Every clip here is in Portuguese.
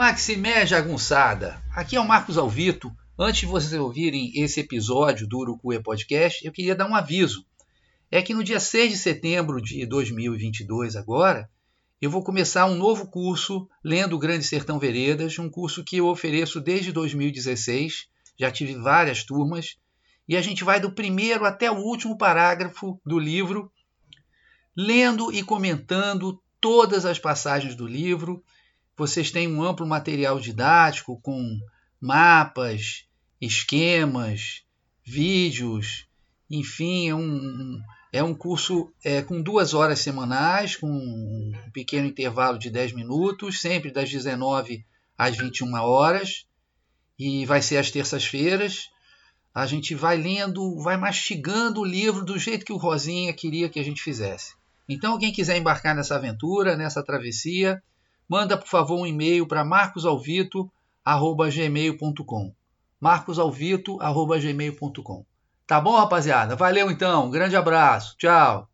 Maximé Jagunçada, aqui é o Marcos Alvito. Antes de vocês ouvirem esse episódio do Urucuia Podcast, eu queria dar um aviso. É que no dia 6 de setembro de 2022, agora, eu vou começar um novo curso lendo o Grande Sertão Veredas, um curso que eu ofereço desde 2016. Já tive várias turmas e a gente vai do primeiro até o último parágrafo do livro, lendo e comentando todas as passagens do livro vocês têm um amplo material didático com mapas, esquemas, vídeos, enfim, é um, é um curso é, com duas horas semanais, com um pequeno intervalo de 10 minutos, sempre das 19 às 21 horas, e vai ser às terças-feiras. A gente vai lendo, vai mastigando o livro do jeito que o Rosinha queria que a gente fizesse. Então, quem quiser embarcar nessa aventura, nessa travessia, manda por favor um e-mail para marcosalvito@gmail.com. marcosalvito@gmail.com. Tá bom, rapaziada? Valeu então. Um grande abraço. Tchau.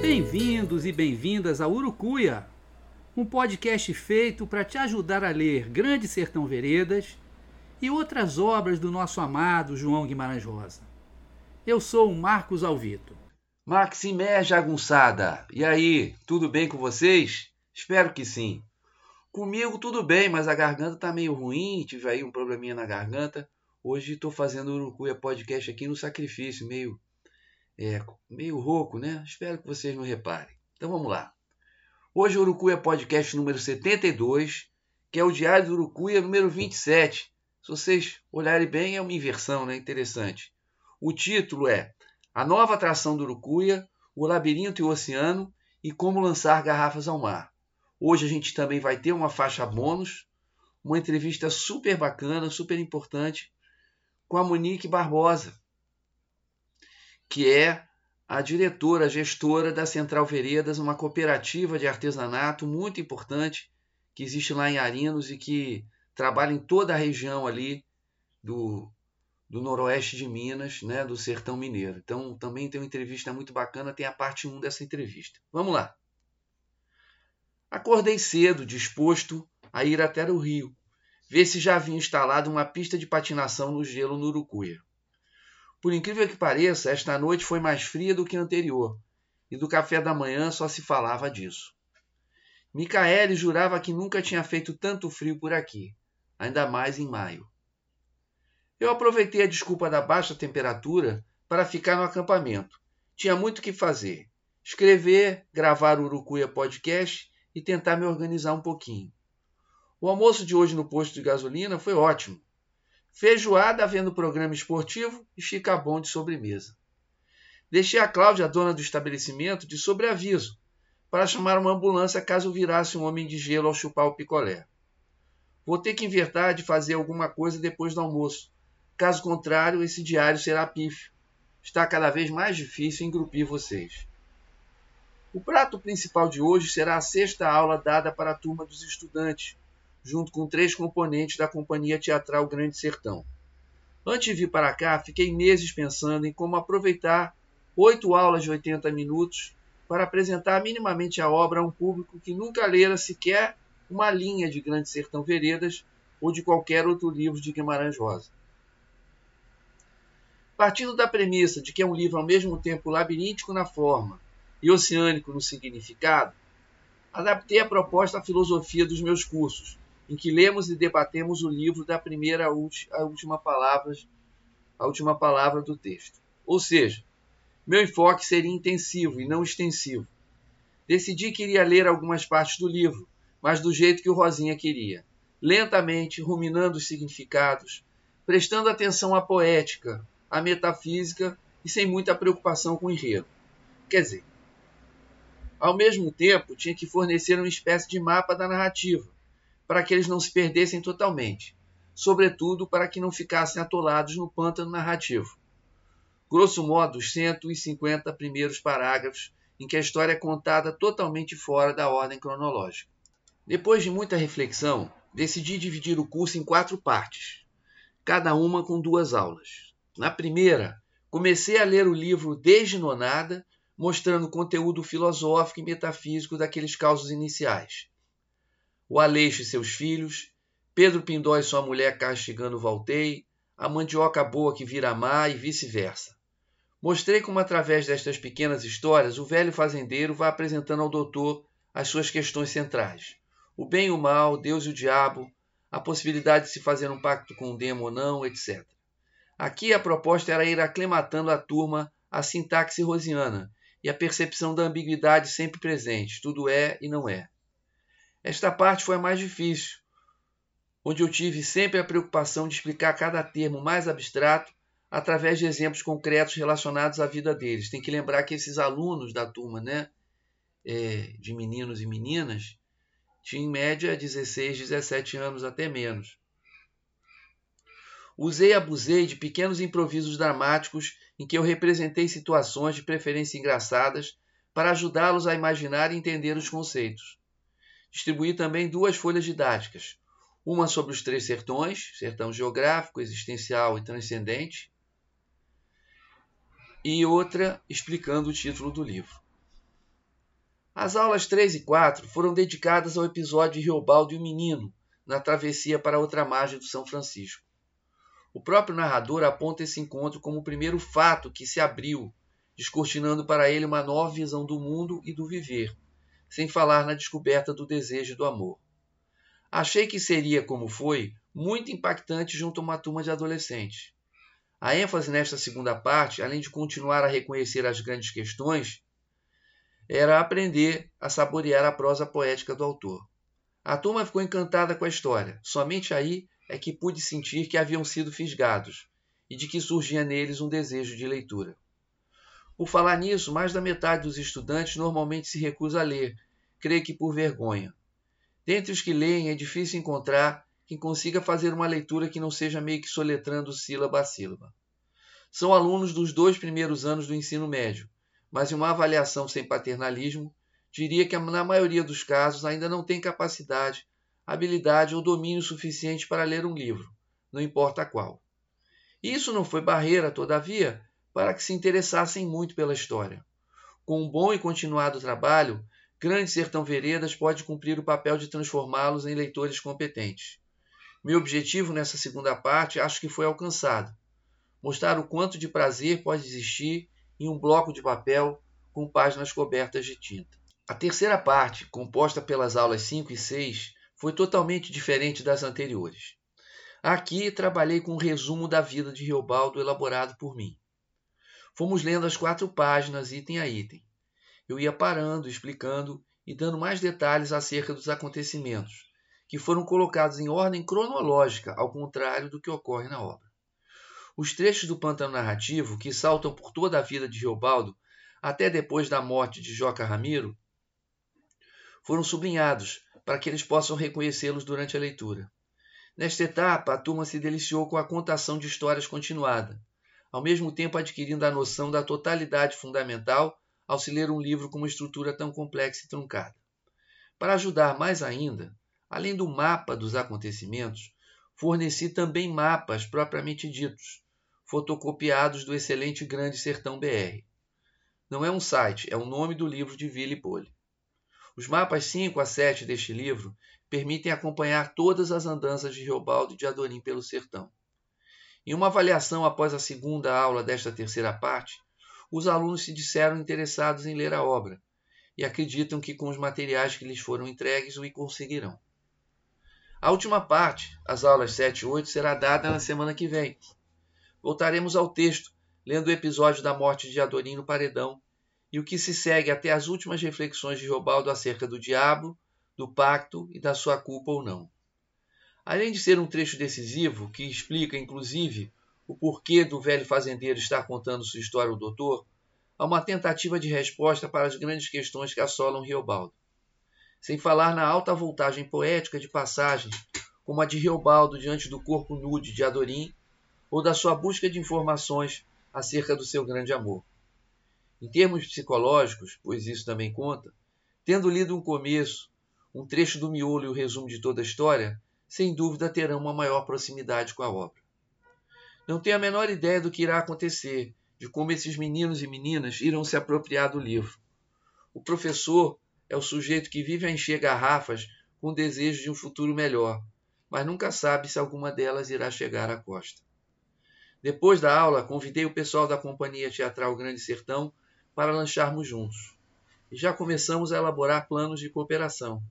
Bem-vindos e bem-vindas a Urucuia, um podcast feito para te ajudar a ler Grande Sertão Veredas e outras obras do nosso amado João Guimarães Rosa. Eu sou o Marcos Alvito. Maximé Jagunçada, e aí, tudo bem com vocês? Espero que sim. Comigo tudo bem, mas a garganta tá meio ruim, tive aí um probleminha na garganta. Hoje estou fazendo o Urucuia Podcast aqui no sacrifício, meio é, meio rouco, né? Espero que vocês não reparem. Então vamos lá. Hoje o Urucuia Podcast número 72, que é o Diário do Urucuia número 27. Se vocês olharem bem, é uma inversão, né? Interessante. O título é A Nova Atração do Urucuia, o Labirinto e o Oceano e Como Lançar Garrafas ao Mar. Hoje a gente também vai ter uma faixa bônus, uma entrevista super bacana, super importante, com a Monique Barbosa, que é a diretora, a gestora da Central Veredas, uma cooperativa de artesanato muito importante que existe lá em Arinos e que trabalha em toda a região ali do, do noroeste de Minas, né, do sertão mineiro. Então também tem uma entrevista muito bacana, tem a parte 1 dessa entrevista. Vamos lá. Acordei cedo, disposto a ir até o rio, ver se já havia instalado uma pista de patinação no gelo no Urucuia. Por incrível que pareça, esta noite foi mais fria do que a anterior, e do café da manhã só se falava disso. Micaele jurava que nunca tinha feito tanto frio por aqui, ainda mais em maio. Eu aproveitei a desculpa da baixa temperatura para ficar no acampamento. Tinha muito que fazer: escrever, gravar o Urucuia Podcast e tentar me organizar um pouquinho. O almoço de hoje no posto de gasolina foi ótimo feijoada vendo programa esportivo e chicabom de sobremesa. Deixei a Cláudia, dona do estabelecimento, de sobreaviso, para chamar uma ambulância caso virasse um homem de gelo ao chupar o picolé. Vou ter que inventar de fazer alguma coisa depois do almoço. Caso contrário, esse diário será pífio. Está cada vez mais difícil engrupir vocês. O prato principal de hoje será a sexta aula dada para a turma dos estudantes, junto com três componentes da Companhia Teatral Grande Sertão. Antes de vir para cá, fiquei meses pensando em como aproveitar oito aulas de 80 minutos para apresentar minimamente a obra a um público que nunca lera sequer uma linha de Grande Sertão Veredas ou de qualquer outro livro de Guimarães Rosa. Partindo da premissa de que é um livro ao mesmo tempo labiríntico na forma e oceânico no significado, adaptei a proposta à filosofia dos meus cursos, em que lemos e debatemos o livro da primeira à última palavra, a última palavra do texto. Ou seja, meu enfoque seria intensivo e não extensivo. Decidi que iria ler algumas partes do livro, mas do jeito que o Rosinha queria, lentamente, ruminando os significados, prestando atenção à poética, à metafísica e sem muita preocupação com o enredo. Quer dizer, Ao mesmo tempo, tinha que fornecer uma espécie de mapa da narrativa, para que eles não se perdessem totalmente, sobretudo para que não ficassem atolados no pântano narrativo. Grosso modo, os 150 primeiros parágrafos em que a história é contada totalmente fora da ordem cronológica. Depois de muita reflexão, decidi dividir o curso em quatro partes, cada uma com duas aulas. Na primeira, comecei a ler o livro desde nonada mostrando o conteúdo filosófico e metafísico daqueles causos iniciais. O Aleixo e seus filhos, Pedro Pindó e sua mulher castigando Voltei, a mandioca boa que vira má e vice-versa. Mostrei como, através destas pequenas histórias, o velho fazendeiro vai apresentando ao doutor as suas questões centrais: o bem e o mal, Deus e o diabo, a possibilidade de se fazer um pacto com o demo ou não, etc. Aqui a proposta era ir aclimatando a turma à sintaxe rosiana e a percepção da ambiguidade sempre presente, tudo é e não é. Esta parte foi a mais difícil, onde eu tive sempre a preocupação de explicar cada termo mais abstrato através de exemplos concretos relacionados à vida deles. Tem que lembrar que esses alunos da turma, né, é, de meninos e meninas, tinham em média 16, 17 anos, até menos. Usei e abusei de pequenos improvisos dramáticos em que eu representei situações de preferência engraçadas para ajudá-los a imaginar e entender os conceitos. Distribuí também duas folhas didáticas, uma sobre os três sertões, sertão geográfico, existencial e transcendente, e outra explicando o título do livro. As aulas 3 e 4 foram dedicadas ao episódio de Riobaldo e o Menino, na travessia para outra margem do São Francisco. O próprio narrador aponta esse encontro como o primeiro fato que se abriu, descortinando para ele uma nova visão do mundo e do viver, sem falar na descoberta do desejo do amor. Achei que seria, como foi, muito impactante junto a uma turma de adolescentes. A ênfase nesta segunda parte, além de continuar a reconhecer as grandes questões, era aprender a saborear a prosa poética do autor. A turma ficou encantada com a história. Somente aí é que pude sentir que haviam sido fisgados e de que surgia neles um desejo de leitura. Por falar nisso, mais da metade dos estudantes normalmente se recusa a ler, creio que por vergonha. Dentre os que leem, é difícil encontrar quem consiga fazer uma leitura que não seja meio que soletrando sílaba a sílaba. São alunos dos dois primeiros anos do ensino médio, mas em uma avaliação sem paternalismo, diria que na maioria dos casos ainda não têm capacidade habilidade ou domínio suficiente para ler um livro, não importa qual. Isso não foi barreira, todavia, para que se interessassem muito pela história. Com um bom e continuado trabalho, Grande Sertão Veredas pode cumprir o papel de transformá-los em leitores competentes. Meu objetivo nessa segunda parte acho que foi alcançado. Mostrar o quanto de prazer pode existir em um bloco de papel com páginas cobertas de tinta. A terceira parte, composta pelas aulas 5 e 6, foi totalmente diferente das anteriores. Aqui trabalhei com um resumo da vida de Riobaldo elaborado por mim. Fomos lendo as quatro páginas, item a item. Eu ia parando, explicando e dando mais detalhes acerca dos acontecimentos, que foram colocados em ordem cronológica, ao contrário do que ocorre na obra. Os trechos do pântano narrativo, que saltam por toda a vida de Riobaldo até depois da morte de Joca Ramiro, foram sublinhados para que eles possam reconhecê-los durante a leitura. Nesta etapa, a turma se deliciou com a contação de histórias continuada, ao mesmo tempo adquirindo a noção da totalidade fundamental ao se ler um livro com uma estrutura tão complexa e truncada. Para ajudar mais ainda, além do mapa dos acontecimentos, forneci também mapas propriamente ditos, fotocopiados do excelente Grande Sertão BR. Não é um site, é o nome do livro de Willy Pole. Os mapas 5 a 7 deste livro permitem acompanhar todas as andanças de Riobaldo e de Adorim pelo sertão. Em uma avaliação após a segunda aula desta terceira parte, os alunos se disseram interessados em ler a obra e acreditam que com os materiais que lhes foram entregues o conseguirão. A última parte, as aulas 7 e 8, será dada na semana que vem. Voltaremos ao texto, lendo o episódio da morte de Adorim no paredão e o que se segue até as últimas reflexões de Robaldo acerca do diabo, do pacto e da sua culpa ou não. Além de ser um trecho decisivo, que explica, inclusive, o porquê do velho fazendeiro estar contando sua história ao doutor, a uma tentativa de resposta para as grandes questões que assolam Riobaldo. Sem falar na alta voltagem poética de passagens, como a de Riobaldo diante do corpo nude de Adorim, ou da sua busca de informações acerca do seu grande amor. Em termos psicológicos, pois isso também conta, tendo lido um começo, um trecho do miolo e o resumo de toda a história, sem dúvida terão uma maior proximidade com a obra. Não tenho a menor ideia do que irá acontecer, de como esses meninos e meninas irão se apropriar do livro. O professor é o sujeito que vive a encher garrafas com o desejo de um futuro melhor, mas nunca sabe se alguma delas irá chegar à costa. Depois da aula, convidei o pessoal da Companhia Teatral Grande Sertão para lancharmos juntos. E já começamos a elaborar planos de cooperação.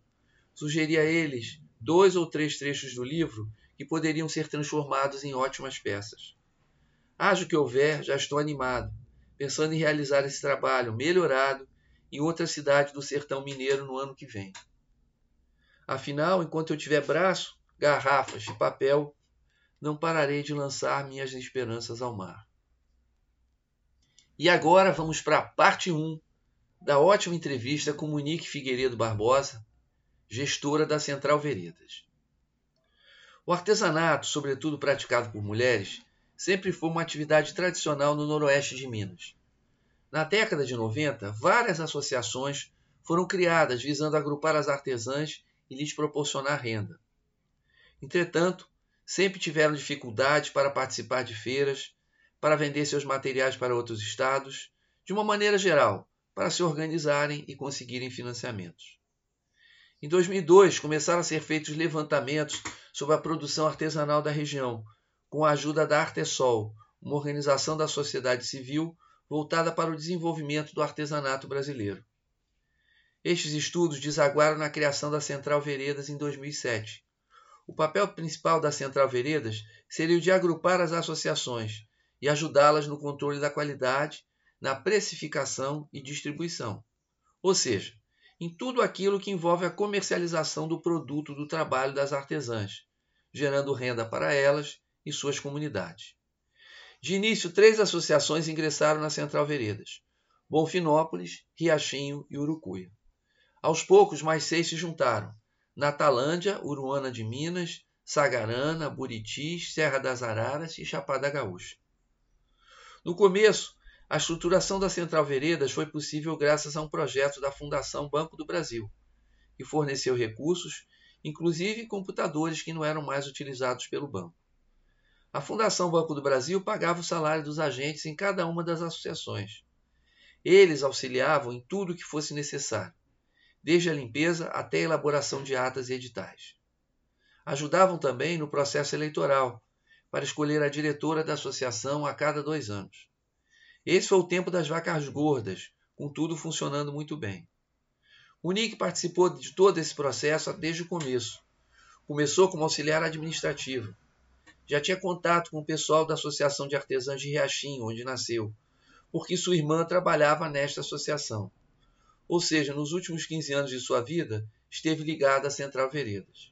Sugeri a eles dois ou três trechos do livro que poderiam ser transformados em ótimas peças. Haja o que houver, já estou animado, pensando em realizar esse trabalho melhorado em outra cidade do sertão mineiro no ano que vem. Afinal, enquanto eu tiver braço, garrafas e papel, não pararei de lançar minhas esperanças ao mar. E agora vamos para a parte 1 da ótima entrevista com Monique Figueiredo Barbosa, gestora da Central Veredas. O artesanato, sobretudo praticado por mulheres, sempre foi uma atividade tradicional no noroeste de Minas. Na década de 90, várias associações foram criadas visando agrupar as artesãs e lhes proporcionar renda. Entretanto, sempre tiveram dificuldades para participar de feiras, para vender seus materiais para outros estados, de uma maneira geral, para se organizarem e conseguirem financiamentos. Em 2002, começaram a ser feitos levantamentos sobre a produção artesanal da região, com a ajuda da Artesol, uma organização da sociedade civil voltada para o desenvolvimento do artesanato brasileiro. Estes estudos desaguaram na criação da Central Veredas em 2007. O papel principal da Central Veredas seria o de agrupar as associações e ajudá-las no controle da qualidade, na precificação e distribuição. Ou seja, em tudo aquilo que envolve a comercialização do produto do trabalho das artesãs, gerando renda para elas e suas comunidades. De início, três associações ingressaram na Central Veredas: Bonfinópolis, Riachinho e Urucuia. Aos poucos, mais seis se juntaram: Natalândia, Uruana de Minas, Sagarana, Buritis, Serra das Araras e Chapada Gaúcha. No começo, a estruturação da Central Veredas foi possível graças a um projeto da Fundação Banco do Brasil, que forneceu recursos, inclusive computadores que não eram mais utilizados pelo banco. A Fundação Banco do Brasil pagava o salário dos agentes em cada uma das associações. Eles auxiliavam em tudo o que fosse necessário, desde a limpeza até a elaboração de atas e editais. Ajudavam também no processo eleitoral, para escolher a diretora da associação a cada dois anos. Esse foi o tempo das vacas gordas, com tudo funcionando muito bem. O Nick participou de todo esse processo desde o começo. Começou como auxiliar administrativo já tinha contato com o pessoal da Associação de Artesãs de Riachinho, onde nasceu, porque sua irmã trabalhava nesta associação. Ou seja, nos últimos 15 anos de sua vida, esteve ligada à Central Veredas.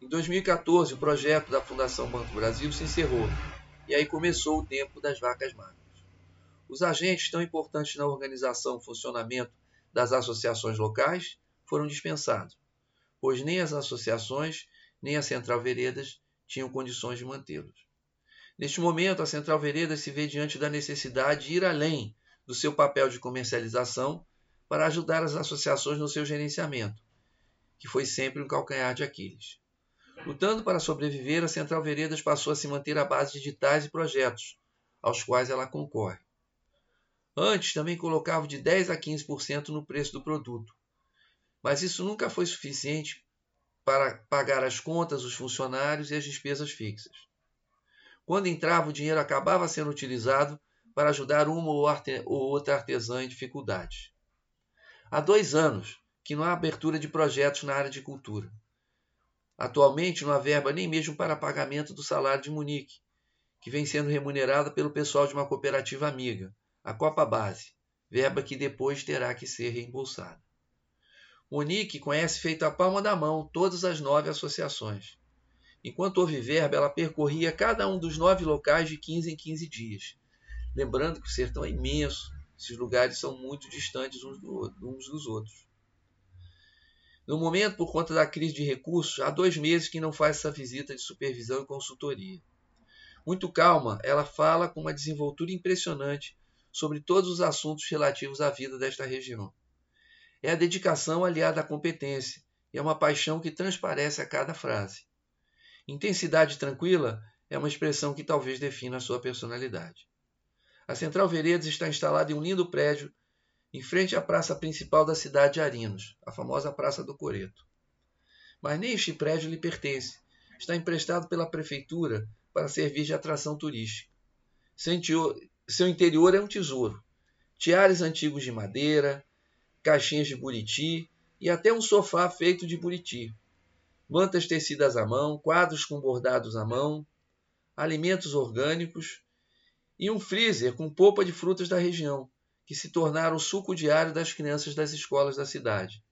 Em 2014, o projeto da Fundação Banco Brasil se encerrou e aí começou o tempo das vacas magras. Os agentes tão importantes na organização e funcionamento das associações locais foram dispensados, pois nem as associações nem a Central Veredas tinham condições de mantê-los. Neste momento, a Central Veredas se vê diante da necessidade de ir além do seu papel de comercialização para ajudar as associações no seu gerenciamento, que foi sempre um calcanhar de Aquiles. Lutando para sobreviver, a Central Veredas passou a se manter à base de editais e projetos, aos quais ela concorre. Antes também colocava de 10 a 15% no preço do produto, mas isso nunca foi suficiente para pagar as contas, os funcionários e as despesas fixas. Quando entrava, o dinheiro acabava sendo utilizado para ajudar uma ou outra artesã em dificuldades. Há dois anos que não há abertura de projetos na área de cultura. Atualmente não há verba nem mesmo para pagamento do salário de Munique, que vem sendo remunerada pelo pessoal de uma cooperativa amiga, a Copa Base, verba que depois terá que ser reembolsada. Monique conhece feito a palma da mão todas as nove associações. Enquanto houve verba, ela percorria cada um dos nove locais de 15 em 15 dias. Lembrando que o sertão é imenso, Esses lugares são muito distantes uns, uns dos outros. No momento, por conta da crise de recursos, há dois meses que não faz essa visita de supervisão e consultoria. Muito calma, ela fala com uma desenvoltura impressionante sobre todos os assuntos relativos à vida desta região. É a dedicação aliada à competência e é uma paixão que transparece a cada frase. Intensidade tranquila é uma expressão que talvez defina a sua personalidade. A Central Veredas está instalada em um lindo prédio em frente à praça principal da cidade de Arinos, a famosa Praça do Coreto. Mas nem este prédio lhe pertence. Está emprestado pela prefeitura para servir de atração turística. Seu interior é um tesouro. Tiares antigos de madeira, caixinhas de buriti e até um sofá feito de buriti. Mantas tecidas à mão, quadros com bordados à mão, alimentos orgânicos e um freezer com polpa de frutas da região, que se tornaram o suco diário das crianças das escolas da cidade.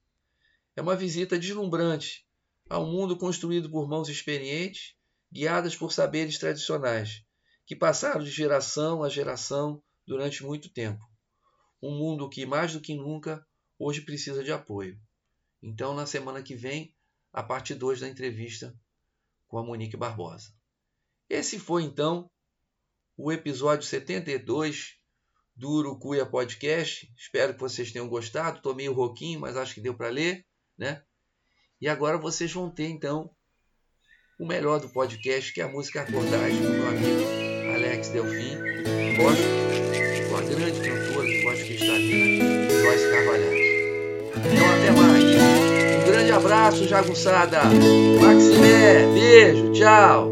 É uma visita deslumbrante a um mundo construído por mãos experientes, guiadas por saberes tradicionais, que passaram de geração a geração durante muito tempo. Um mundo que, mais do que nunca, hoje precisa de apoio. Então, na semana que vem, a parte 2 da entrevista com a Monique Barbosa. Esse foi, então, o episódio 72 do Urucuia Podcast. Espero que vocês tenham gostado. Estou meio rouquinho, mas acho que deu para ler, né? E agora vocês vão ter então o melhor do podcast, que é a música Acordagem, do meu amigo Alex Delfim. Gosto com a grande cantora que está ali, Joyce Carvalhais. Então até mais. Um grande abraço, jagunçada. Maximé, beijo, tchau.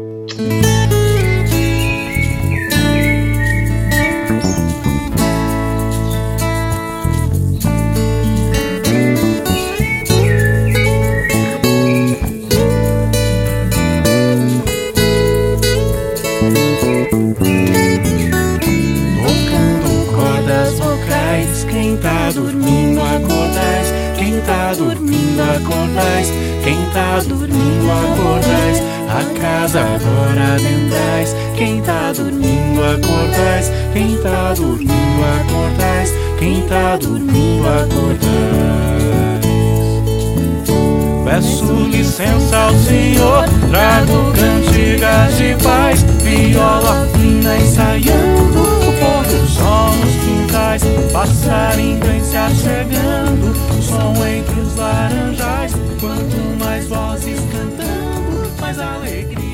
Dormindo acordais, a casa agora adentrais, quem tá dormindo acordais, quem tá dormindo acordais, quem tá dormindo acordais. Peço licença ao Senhor, trago cantigas de paz, viola fina ensaiando, o pôr do sol nos quintais, passarinho vem se achegando Quanto mais vozes cantando, mais alegria.